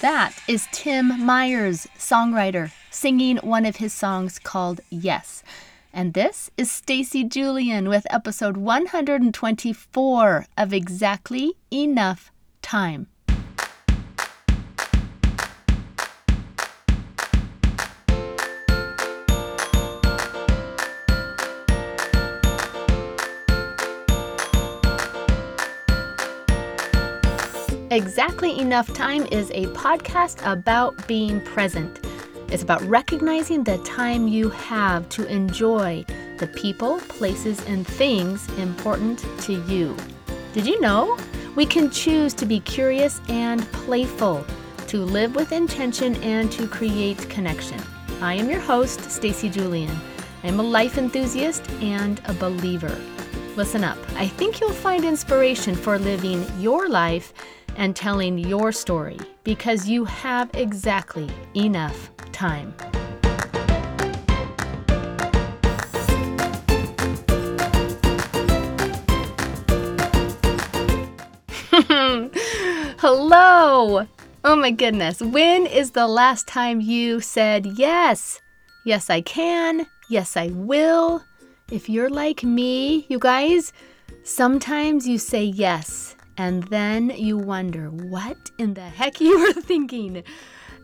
That is Tim Myers, songwriter, singing one of his songs called Yes. And this is Stacy Julian with episode 124 of Exactly Enough Time. Exactly Enough Time is a podcast about being present. It's about recognizing the time you have to enjoy the people, places, and things important to you. Did you know? We can choose to be curious and playful, to live with intention, and to create connection. I am your host, Stacy Julian. I'm a life enthusiast and a believer. Listen up. I think you'll find inspiration for living your life and telling your story because you have exactly enough time. Hello! Oh my goodness, when is the last time you said yes? Yes, I can. Yes, I will. If you're like me, you guys, sometimes you say yes and then you wonder what in the heck you were thinking.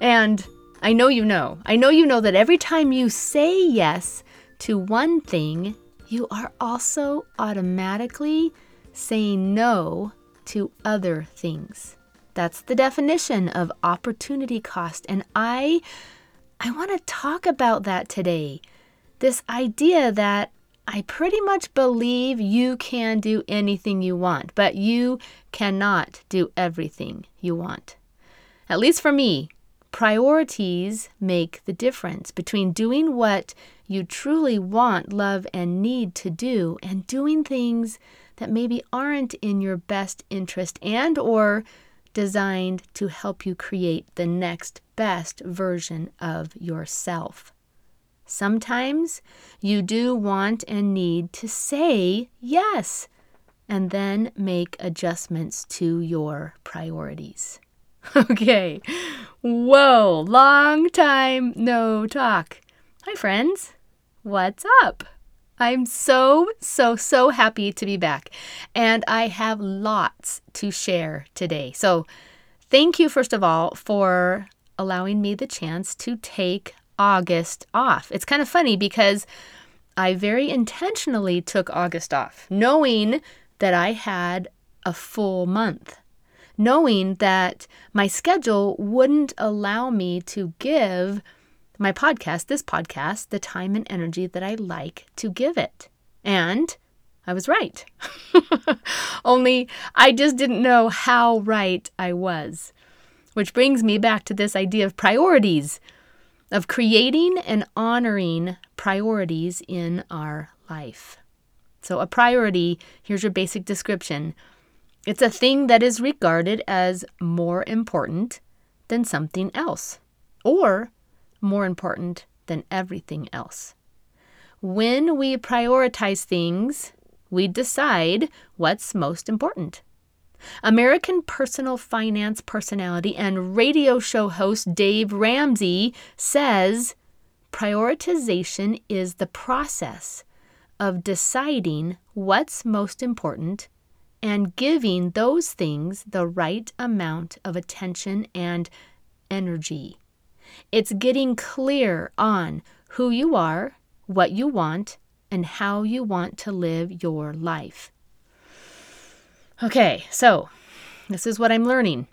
And I know you know. I know you know that every time you say yes to one thing, you are also automatically saying no to other things. That's the definition of opportunity cost and I I want to talk about that today. This idea that I pretty much believe you can do anything you want, but you cannot do everything you want. At least for me, priorities make the difference between doing what you truly want, love, and need to do and doing things that maybe aren't in your best interest and or designed to help you create the next best version of yourself. Sometimes you do want and need to say yes and then make adjustments to your priorities. Okay, whoa, long time no talk. Hi, friends. What's up? I'm so, so, so happy to be back, and I have lots to share today. So, thank you, first of all, for allowing me the chance to take August off. It's kind of funny because I very intentionally took August off, knowing that I had a full month, knowing that my schedule wouldn't allow me to give my podcast, this podcast, the time and energy that I like to give it. And I was right. Only I just didn't know how right I was. Which brings me back to this idea of priorities of creating and honoring priorities in our life. So, a priority, here's your basic description it's a thing that is regarded as more important than something else, or more important than everything else. When we prioritize things, we decide what's most important. American personal finance personality and radio show host Dave Ramsey says prioritization is the process of deciding what's most important and giving those things the right amount of attention and energy. It's getting clear on who you are, what you want, and how you want to live your life. Okay, so this is what I'm learning.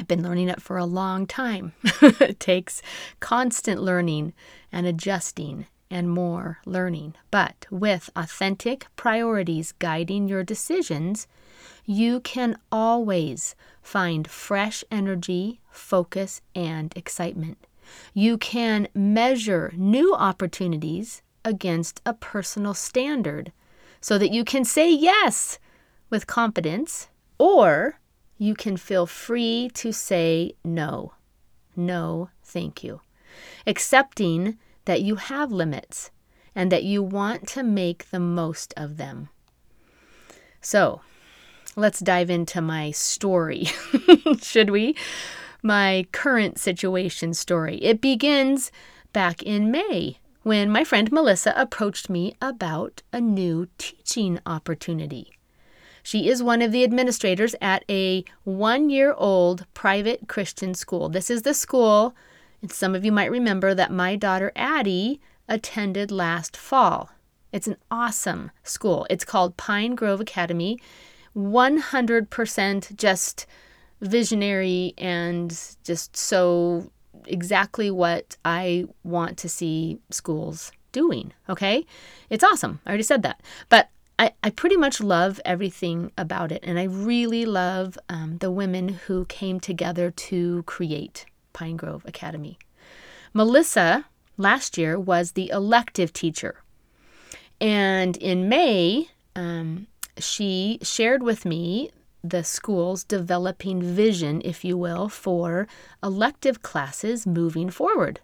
I've been learning it for a long time. it takes constant learning and adjusting and more learning. But with authentic priorities guiding your decisions, you can always find fresh energy, focus, and excitement. You can measure new opportunities against a personal standard so that you can say yes with confidence, or you can feel free to say no. No, thank you. Accepting that you have limits and that you want to make the most of them. So, let's dive into my story, should we? my current situation story. It begins back in May when my friend Melissa approached me about a new teaching opportunity. She is one of the administrators at a one year old private Christian school. This is the school, and some of you might remember, that my daughter Addie attended last fall. It's an awesome school. It's called Pine Grove Academy. 100% just visionary and just so exactly what I want to see schools doing. Okay. It's awesome. I already said that. But I, I pretty much love everything about it. And I really love um, the women who came together to create Pine Grove Academy. Melissa last year was the elective teacher. And in May, um, she shared with me the school's developing vision, if you will, for elective classes moving forward.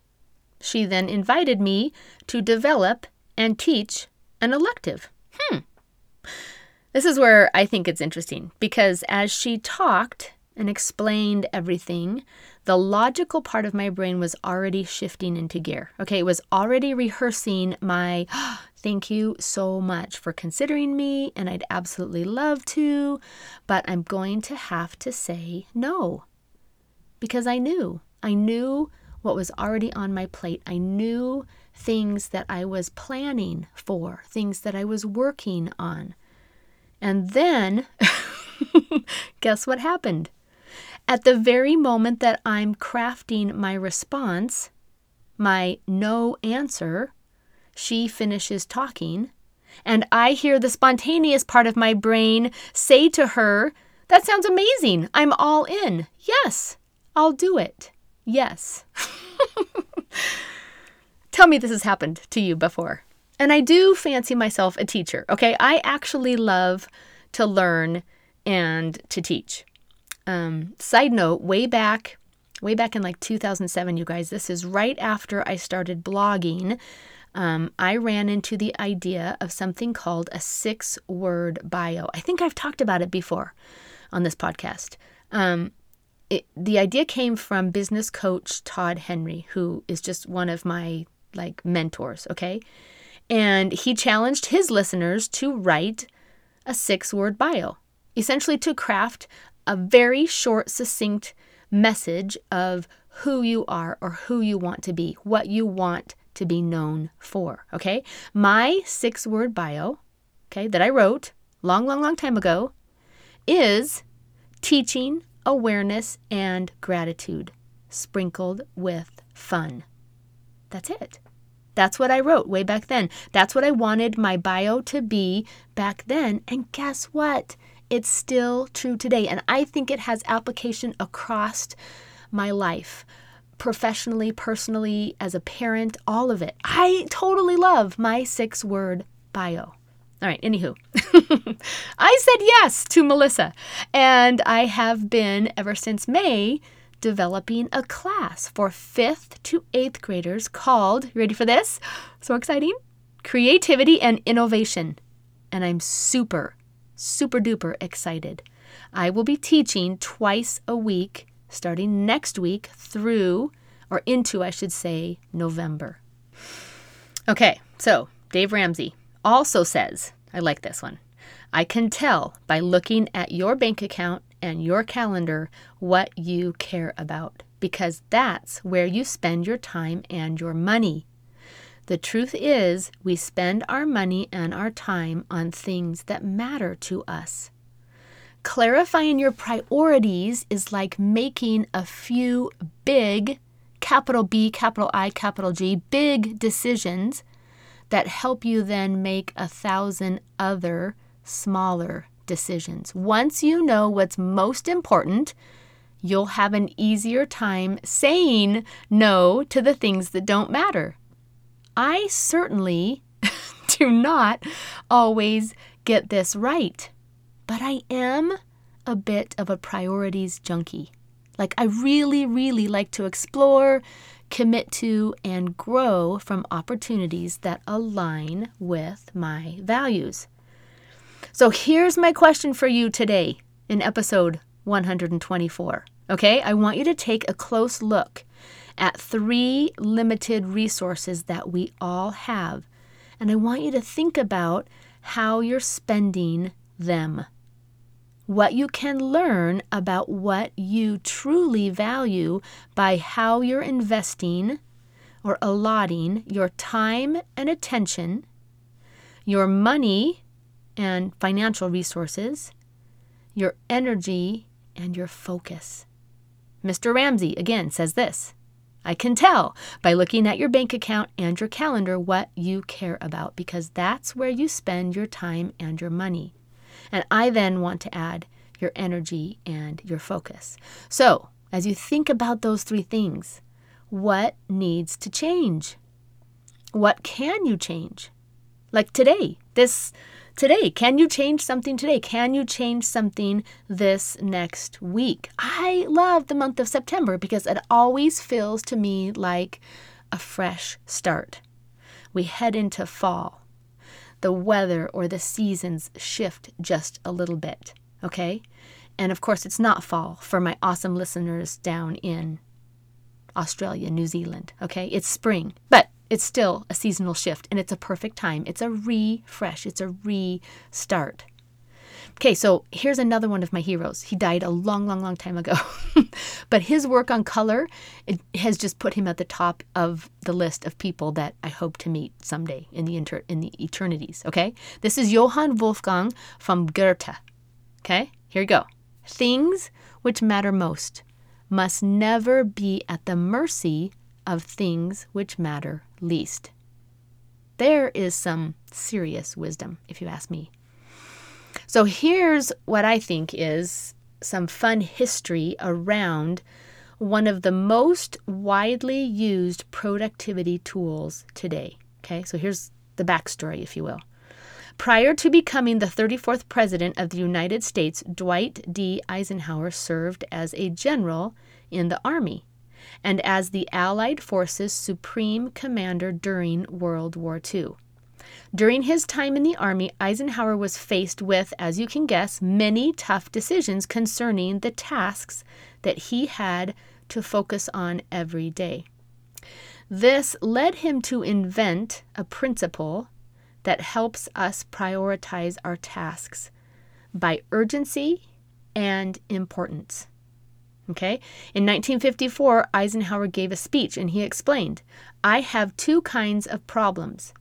She then invited me to develop and teach an elective. Hmm. This is where I think it's interesting because as she talked and explained everything, the logical part of my brain was already shifting into gear. Okay, it was already rehearsing my thank you so much for considering me, and I'd absolutely love to, but I'm going to have to say no. Because I knew, I knew what was already on my plate. I knew things that I was planning for, things that I was working on. And then, guess what happened? At the very moment that I'm crafting my response, my no answer, she finishes talking, and I hear the spontaneous part of my brain say to her, That sounds amazing. I'm all in. Yes, I'll do it. Yes. Tell me this has happened to you before. And I do fancy myself a teacher, okay? I actually love to learn and to teach. Um, side note, way back, way back in like 2007, you guys, this is right after I started blogging. Um, I ran into the idea of something called a six word bio. I think I've talked about it before on this podcast. Um, it, the idea came from business coach Todd Henry, who is just one of my like mentors, okay? And he challenged his listeners to write a six word bio, essentially to craft a very short, succinct message of who you are or who you want to be, what you want to be known for. Okay. My six word bio, okay, that I wrote long, long, long time ago is teaching, awareness, and gratitude sprinkled with fun. That's it. That's what I wrote way back then. That's what I wanted my bio to be back then. And guess what? It's still true today. And I think it has application across my life professionally, personally, as a parent, all of it. I totally love my six word bio. All right, anywho, I said yes to Melissa, and I have been ever since May developing a class for fifth to eighth graders called, ready for this? So exciting! Creativity and Innovation. And I'm super super duper excited. I will be teaching twice a week starting next week through, or into, I should say, November. Okay, so Dave Ramsey also says, I like this one. I can tell by looking at your bank account and your calendar what you care about because that's where you spend your time and your money. The truth is, we spend our money and our time on things that matter to us. Clarifying your priorities is like making a few big, capital B, capital I, capital G, big decisions that help you then make a thousand other smaller decisions. Once you know what's most important, you'll have an easier time saying no to the things that don't matter. I certainly do not always get this right, but I am a bit of a priorities junkie. Like, I really, really like to explore, commit to, and grow from opportunities that align with my values. So, here's my question for you today in episode 124 Okay, I want you to take a close look at three limited resources that we all have. And I want you to think about how you're spending them. What you can learn about what you truly value by how you're investing or allotting your time and attention, your money and financial resources, your energy, and your focus. Mr. Ramsey again says this I can tell by looking at your bank account and your calendar what you care about because that's where you spend your time and your money. And I then want to add your energy and your focus. So, as you think about those three things, what needs to change? What can you change? Like today, this today, can you change something today? Can you change something this next week? I love the month of September because it always feels to me like a fresh start. We head into fall. The weather or the seasons shift just a little bit, okay? And of course, it's not fall for my awesome listeners down in Australia, New Zealand. Okay, it's spring, but it's still a seasonal shift and it's a perfect time. It's a refresh, it's a restart. Okay, so here's another one of my heroes. He died a long, long, long time ago. but his work on color has just put him at the top of the list of people that I hope to meet someday in the inter- in the eternities, okay? This is Johann Wolfgang von Goethe. Okay? Here you go. Things which matter most must never be at the mercy of things which matter least. There is some serious wisdom, if you ask me. So here's what I think is some fun history around one of the most widely used productivity tools today. Okay, so here's the backstory, if you will. Prior to becoming the 34th President of the United States, Dwight D. Eisenhower served as a general in the Army and as the Allied Forces Supreme Commander during World War II. During his time in the Army, Eisenhower was faced with, as you can guess, many tough decisions concerning the tasks that he had to focus on every day. This led him to invent a principle that helps us prioritize our tasks by urgency and importance. Okay? In 1954, Eisenhower gave a speech and he explained I have two kinds of problems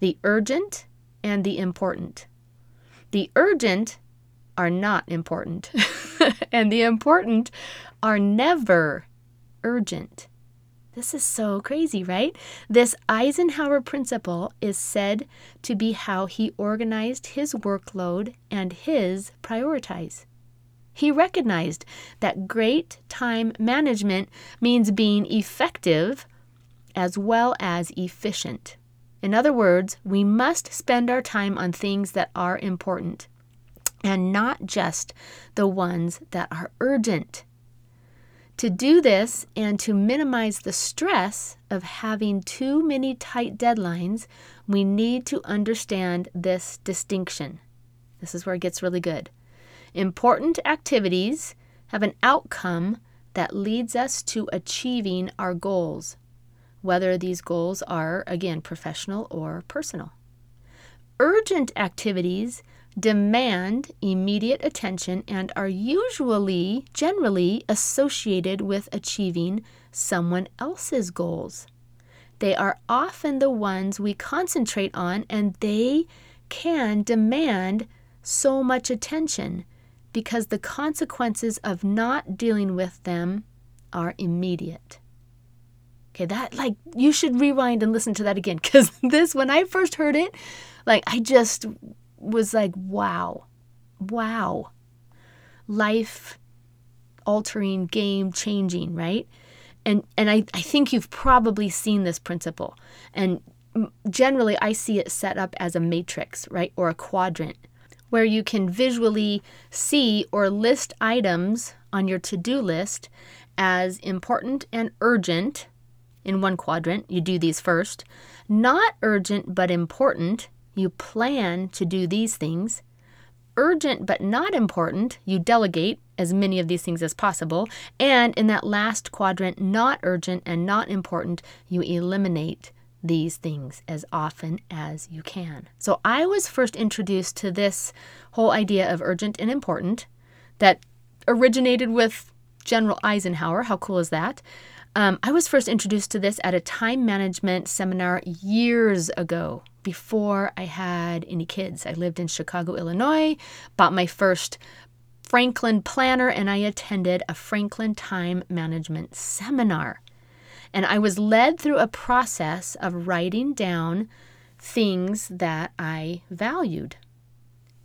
the urgent and the important. The urgent are not important, and the important are never urgent. This is so crazy, right? This Eisenhower principle is said to be how he organized his workload and his prioritize. He recognized that great time management means being effective as well as efficient. In other words, we must spend our time on things that are important and not just the ones that are urgent. To do this and to minimize the stress of having too many tight deadlines, we need to understand this distinction. This is where it gets really good. Important activities have an outcome that leads us to achieving our goals, whether these goals are, again, professional or personal. Urgent activities demand immediate attention and are usually, generally, associated with achieving someone else's goals. They are often the ones we concentrate on, and they can demand so much attention because the consequences of not dealing with them are immediate. Okay, that like you should rewind and listen to that again because this, when I first heard it, like I just was like, wow, wow. Life altering, game changing, right? And, and I, I think you've probably seen this principle. And generally, I see it set up as a matrix, right? Or a quadrant where you can visually see or list items on your to do list as important and urgent in one quadrant. You do these first. Not urgent but important you plan to do these things. Urgent but not important, you delegate as many of these things as possible. And in that last quadrant, not urgent and not important, you eliminate these things as often as you can. So I was first introduced to this whole idea of urgent and important that originated with General Eisenhower. How cool is that? Um, I was first introduced to this at a time management seminar years ago, before I had any kids. I lived in Chicago, Illinois, bought my first Franklin planner, and I attended a Franklin time management seminar. And I was led through a process of writing down things that I valued.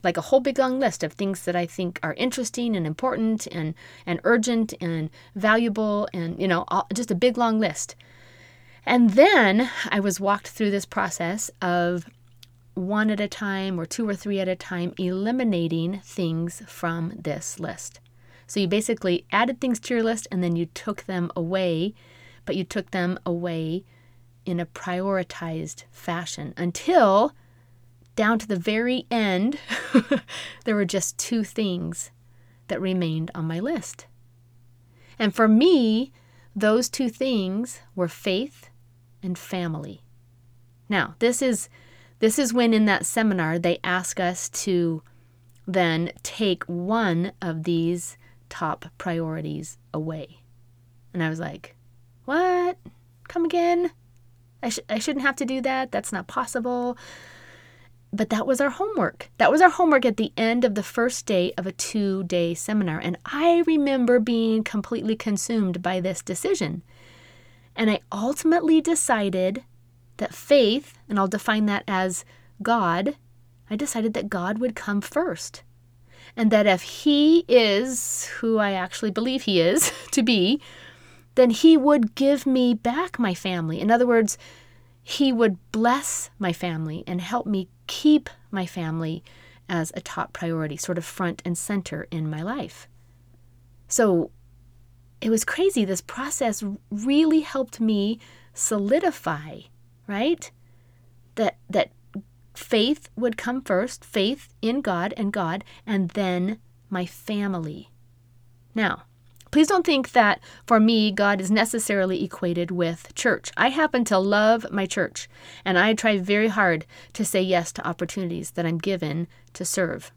Like a whole big long list of things that I think are interesting and important and, and urgent and valuable, and, you know, all, just a big long list. And then I was walked through this process of one at a time or two or three at a time, eliminating things from this list. So you basically added things to your list and then you took them away but you took them away in a prioritized fashion until down to the very end, there were just two things that remained on my list. And for me, those two things were faith and family. Now, this is this is when in that seminar they ask us to then take one of these top priorities away. And I was like, what? Come again? I, sh- I shouldn't have to do that. That's not possible. But that was our homework. That was our homework at the end of the first day of a two day seminar. And I remember being completely consumed by this decision. And I ultimately decided that faith, and I'll define that as God, I decided that God would come first. And that if He is who I actually believe He is to be, then He would give me back my family. In other words, He would bless my family and help me keep my family as a top priority, sort of front and center in my life. So it was crazy. This process really helped me solidify, right? That that faith would come first, faith in God and God, and then my family. Now, Please don't think that for me, God is necessarily equated with church. I happen to love my church, and I try very hard to say yes to opportunities that I'm given to serve.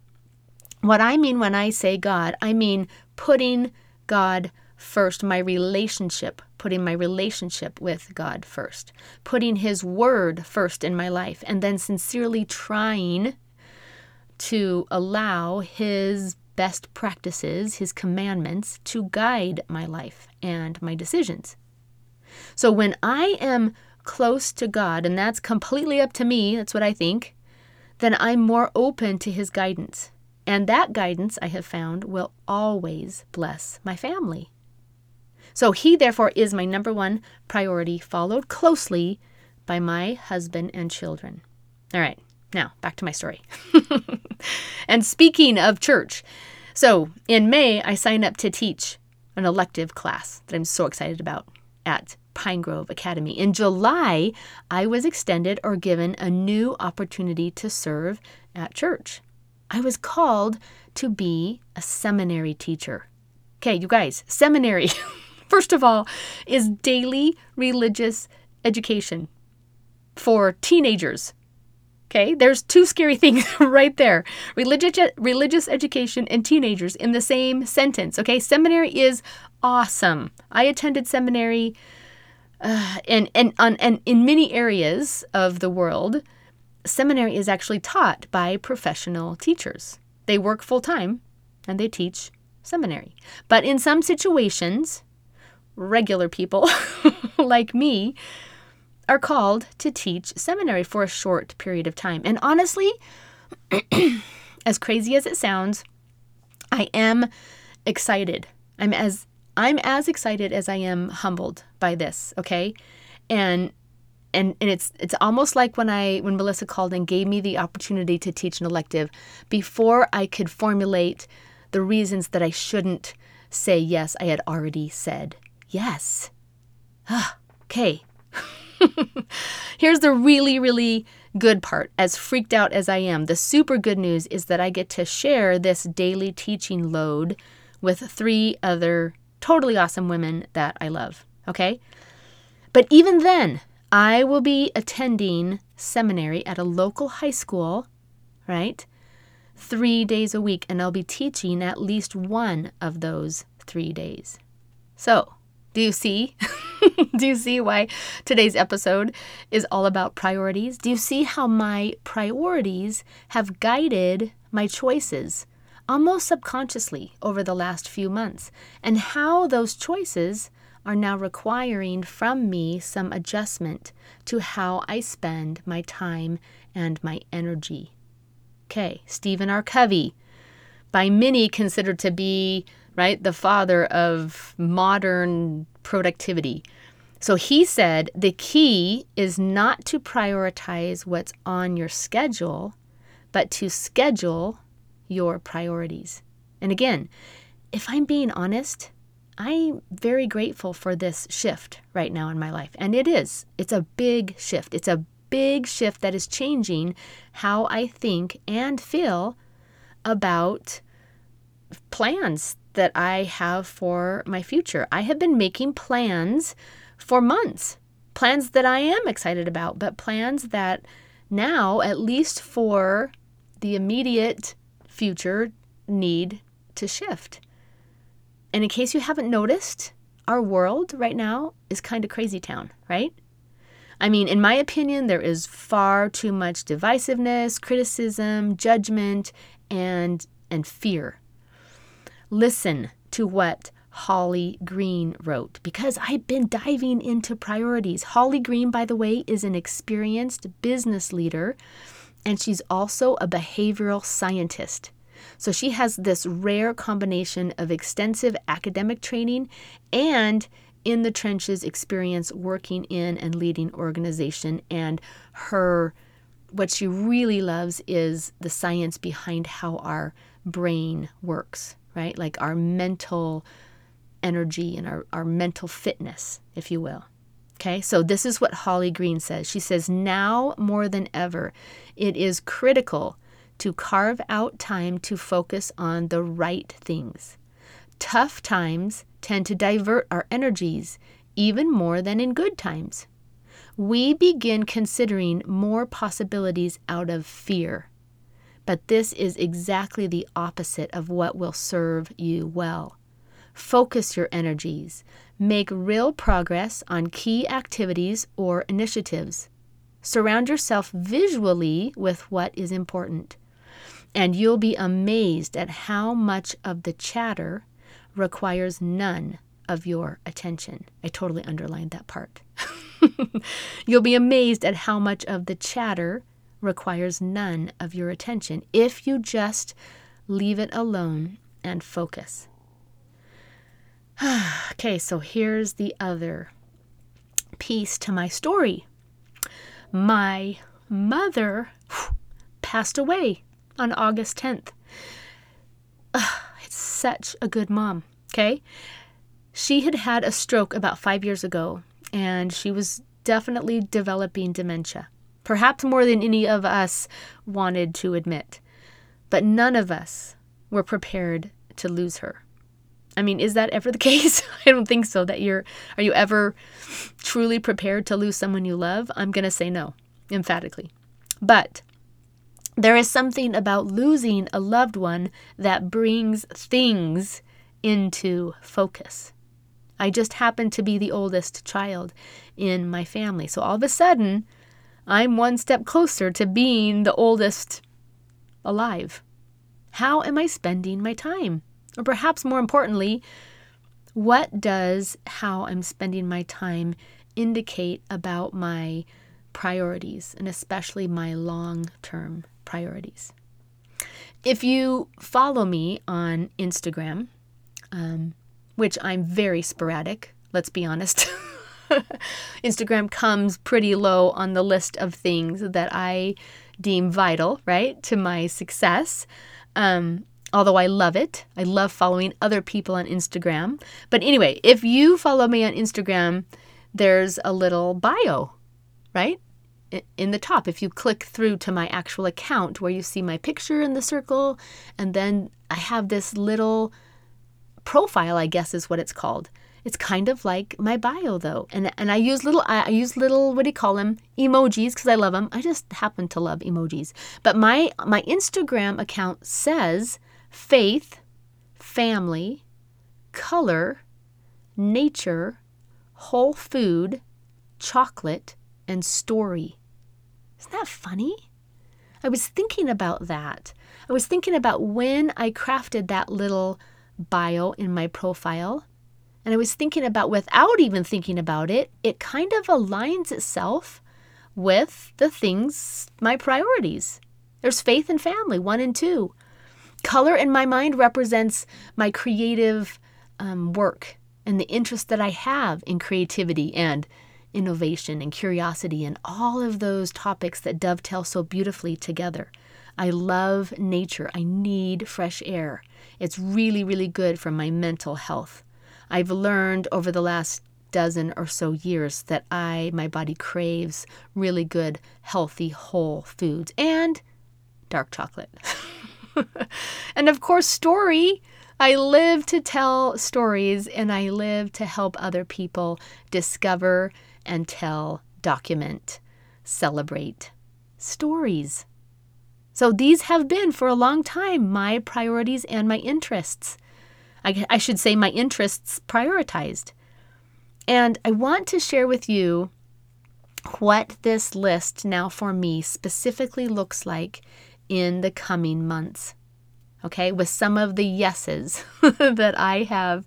What I mean when I say God, I mean putting God first, my relationship, putting my relationship with God first, putting His Word first in my life, and then sincerely trying to allow His best practices, his commandments, to guide my life and my decisions. So when I am close to God, and that's completely up to me, that's what I think, then I'm more open to his guidance. And that guidance, I have found, will always bless my family. So he, therefore, is my number one priority, followed closely by my husband and children. All right, now back to my story. and speaking of church, so in May, I signed up to teach an elective class that I'm so excited about at Pine Grove Academy. In July, I was extended or given a new opportunity to serve at church. I was called to be a seminary teacher. Okay, you guys, seminary, first of all, is daily religious education for teenagers Okay, there's two scary things right there religious, religious education and teenagers in the same sentence. Okay, seminary is awesome. I attended seminary uh, and, and, on, and in many areas of the world, seminary is actually taught by professional teachers. They work full time and they teach seminary. But in some situations, regular people like me, are called to teach seminary for a short period of time. And honestly, as crazy as it sounds, I am excited. I'm as I'm as excited as I am humbled by this, okay? And and and it's it's almost like when I when Melissa called and gave me the opportunity to teach an elective before I could formulate the reasons that I shouldn't say yes, I had already said yes. Okay. Here's the really, really good part. As freaked out as I am, the super good news is that I get to share this daily teaching load with three other totally awesome women that I love. Okay? But even then, I will be attending seminary at a local high school, right? Three days a week, and I'll be teaching at least one of those three days. So, do you see? Do you see why today's episode is all about priorities? Do you see how my priorities have guided my choices almost subconsciously over the last few months, and how those choices are now requiring from me some adjustment to how I spend my time and my energy? Okay, Stephen R. Covey, by many considered to be right the father of modern productivity so he said the key is not to prioritize what's on your schedule, but to schedule your priorities. And again, if I'm being honest, I'm very grateful for this shift right now in my life. And it is, it's a big shift. It's a big shift that is changing how I think and feel about plans that I have for my future. I have been making plans for months. Plans that I am excited about, but plans that now, at least for the immediate future, need to shift. And in case you haven't noticed, our world right now is kind of crazy town, right? I mean, in my opinion, there is far too much divisiveness, criticism, judgment, and and fear. Listen to what Holly Green wrote because I've been diving into priorities. Holly Green, by the way, is an experienced business leader and she's also a behavioral scientist. So she has this rare combination of extensive academic training and in the trenches experience working in and leading organization and her what she really loves is the science behind how our brain works, right? Like our mental energy and our, our mental fitness, if you will. Okay, so this is what Holly Green says. She says, Now more than ever, it is critical to carve out time to focus on the right things. Tough times tend to divert our energies even more than in good times. We begin considering more possibilities out of fear. But this is exactly the opposite of what will serve you well. Focus your energies. Make real progress on key activities or initiatives. Surround yourself visually with what is important. And you'll be amazed at how much of the chatter requires none of your attention. I totally underlined that part. You'll be amazed at how much of the chatter requires none of your attention if you just leave it alone and focus. okay, so here's the other piece to my story. My mother passed away on August 10th. it's such a good mom, okay? She had had a stroke about five years ago, and she was definitely developing dementia, perhaps more than any of us wanted to admit. But none of us were prepared to lose her. I mean, is that ever the case? I don't think so. That you're, are you ever truly prepared to lose someone you love? I'm going to say no, emphatically. But there is something about losing a loved one that brings things into focus. I just happen to be the oldest child in my family. So all of a sudden, I'm one step closer to being the oldest alive. How am I spending my time? Or perhaps more importantly, what does how I'm spending my time indicate about my priorities and especially my long term priorities? If you follow me on Instagram, um, which I'm very sporadic, let's be honest. Instagram comes pretty low on the list of things that I deem vital, right, to my success. Um, although I love it. I love following other people on Instagram. But anyway, if you follow me on Instagram, there's a little bio, right? In the top, if you click through to my actual account where you see my picture in the circle, and then I have this little profile, I guess is what it's called. It's kind of like my bio though. And and I use little I use little what do you call them? emojis because I love them. I just happen to love emojis. But my my Instagram account says faith, family, color, nature, whole food, chocolate, and story. Isn't that funny? I was thinking about that. I was thinking about when I crafted that little bio in my profile. And I was thinking about, without even thinking about it, it kind of aligns itself with the things, my priorities. There's faith and family, one and two. Color in my mind represents my creative um, work and the interest that I have in creativity and innovation and curiosity and all of those topics that dovetail so beautifully together. I love nature. I need fresh air. It's really, really good for my mental health. I've learned over the last dozen or so years that I, my body craves really good, healthy, whole foods and dark chocolate. and of course, story. I live to tell stories and I live to help other people discover and tell, document, celebrate stories. So these have been for a long time my priorities and my interests. I, I should say, my interests prioritized. And I want to share with you what this list now for me specifically looks like in the coming months okay, with some of the yeses that I have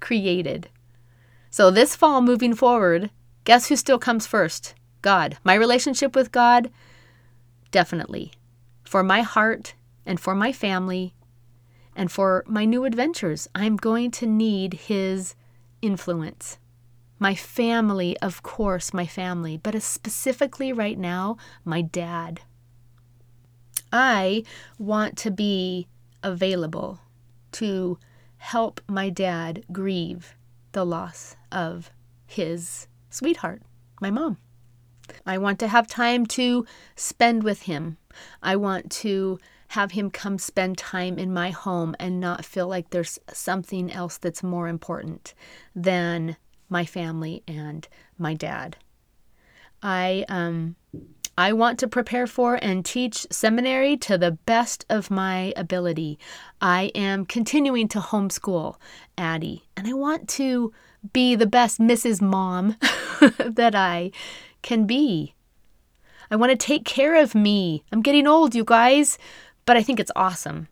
created. So this fall, moving forward, guess who still comes first? God. My relationship with God, definitely. For my heart and for my family and for my new adventures, I'm going to need His influence. My family, of course, my family, but uh, specifically right now, my dad. I want to be available to help my dad grieve the loss of his sweetheart, my mom. I want to have time to spend with him. I want to have him come spend time in my home and not feel like there's something else that's more important than my family and my dad. I um I want to prepare for and teach seminary to the best of my ability. I am continuing to homeschool Addie, and I want to be the best Mrs. Mom that I can be. I want to take care of me. I'm getting old, you guys, but I think it's awesome.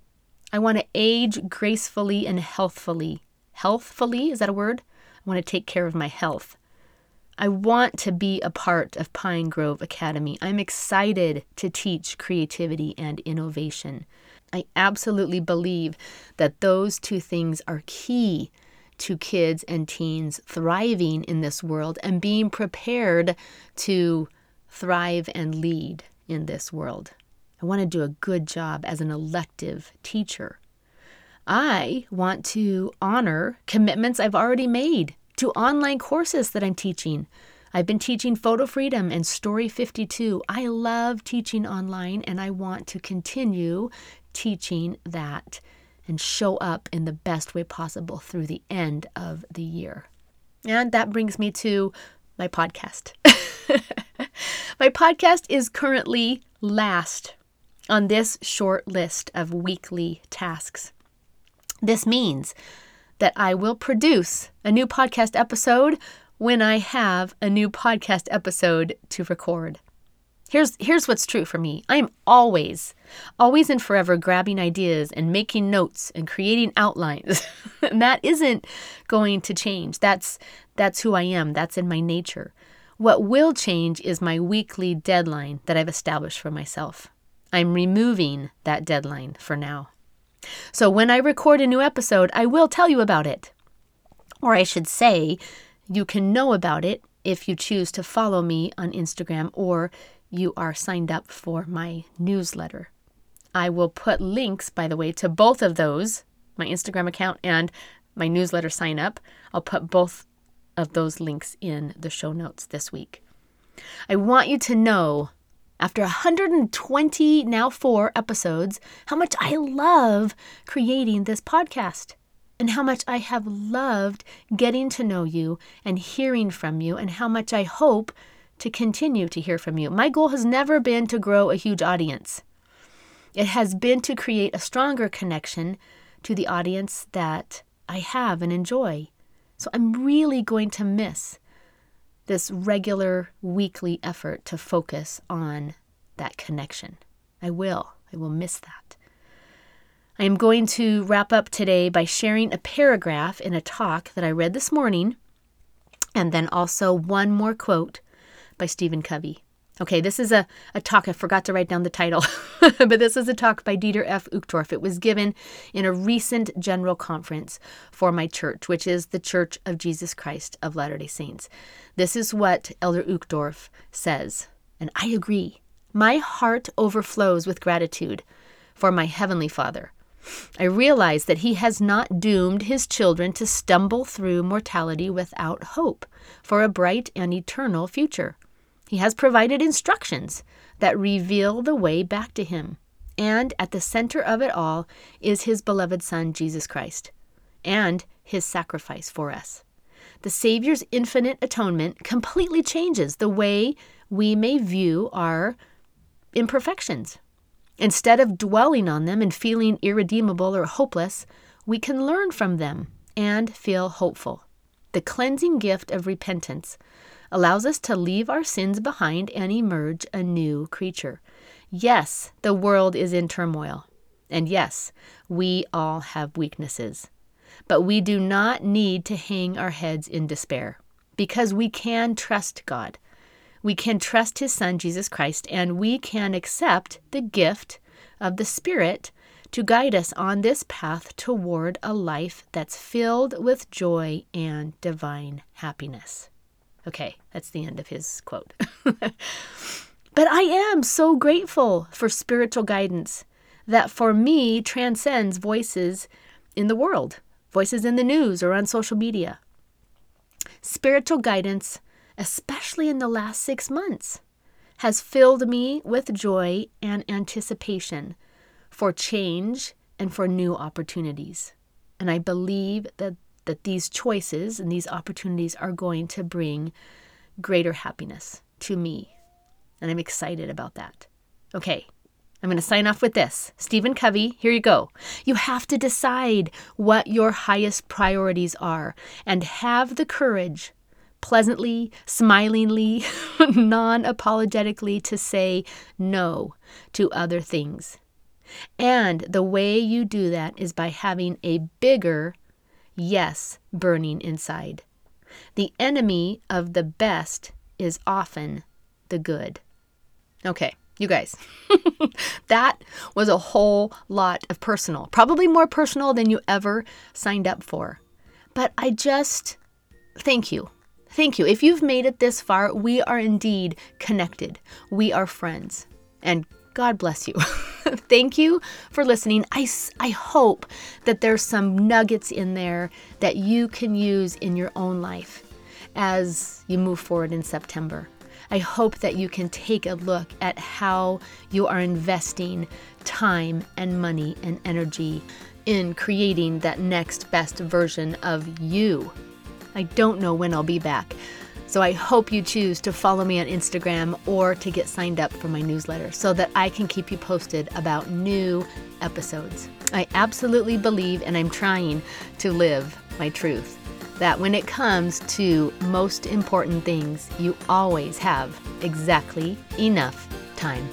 I want to age gracefully and healthfully. Healthfully, is that a word? I want to take care of my health. I want to be a part of Pine Grove Academy. I'm excited to teach creativity and innovation. I absolutely believe that those two things are key to kids and teens thriving in this world and being prepared to thrive and lead in this world. I want to do a good job as an elective teacher. I want to honor commitments I've already made to online courses that I'm teaching. I've been teaching Photo Freedom and Story 52. I love teaching online and I want to continue teaching that and show up in the best way possible through the end of the year. And that brings me to my podcast. my podcast is currently last on this short list of weekly tasks. This means that I will produce a new podcast episode when I have a new podcast episode to record. Here's here's what's true for me. I'm always always and forever grabbing ideas and making notes and creating outlines. and that isn't going to change. That's that's who I am. That's in my nature. What will change is my weekly deadline that I've established for myself. I'm removing that deadline for now. So when I record a new episode, I will tell you about it. Or I should say, you can know about it if you choose to follow me on Instagram or you are signed up for my newsletter. I will put links, by the way, to both of those my Instagram account and my newsletter sign up. I'll put both of those links in the show notes this week. I want you to know after 120, now four episodes, how much I love creating this podcast. and how much I have loved getting to know you and hearing from you, and how much I hope to continue to hear from you. My goal has never been to grow a huge audience, it has been to create a stronger connection to the audience that I have and enjoy. So I'm really going to miss this regular weekly effort to focus on that connection. I will. I will miss that. I am going to wrap up today by sharing a paragraph in a talk that I read this morning, and then also one more quote by Stephen Covey. Okay, this is a, a talk. I forgot to write down the title, but this is a talk by Dieter F. Uchtdorf. It was given in a recent general conference for my church, which is the Church of Jesus Christ of Latter day Saints. This is what Elder Uchtdorf says, and I agree. My heart overflows with gratitude for my Heavenly Father. I realize that He has not doomed His children to stumble through mortality without hope for a bright and eternal future. He has provided instructions that reveal the way back to Him. And at the center of it all is His beloved Son, Jesus Christ, and His sacrifice for us. The Savior's infinite atonement completely changes the way we may view our imperfections. Instead of dwelling on them and feeling irredeemable or hopeless, we can learn from them and feel hopeful. The cleansing gift of repentance allows us to leave our sins behind and emerge a new creature. Yes, the world is in turmoil. And yes, we all have weaknesses. But we do not need to hang our heads in despair because we can trust God. We can trust His Son, Jesus Christ, and we can accept the gift of the Spirit to guide us on this path toward a life that's filled with joy and divine happiness. Okay, that's the end of his quote. but I am so grateful for spiritual guidance that for me transcends voices in the world, voices in the news or on social media. Spiritual guidance, especially in the last six months, has filled me with joy and anticipation for change and for new opportunities. And I believe that that these choices and these opportunities are going to bring greater happiness to me. And I'm excited about that. Okay, I'm going to sign off with this. Stephen Covey, here you go. You have to decide what your highest priorities are and have the courage, pleasantly, smilingly, non apologetically, to say no to other things. And the way you do that is by having a bigger yes burning inside. The enemy of the best is often the good. Okay, you guys, that was a whole lot of personal, probably more personal than you ever signed up for. But I just thank you. Thank you. If you've made it this far, we are indeed connected. We are friends. And God bless you. Thank you for listening. I, I hope that there's some nuggets in there that you can use in your own life as you move forward in September. I hope that you can take a look at how you are investing time and money and energy in creating that next best version of you. I don't know when I'll be back. So I hope you choose to follow me on Instagram or to get signed up for my newsletter so that I can keep you posted about new episodes. I absolutely believe and I'm trying to live my truth that when it comes to most important things, you always have exactly enough time.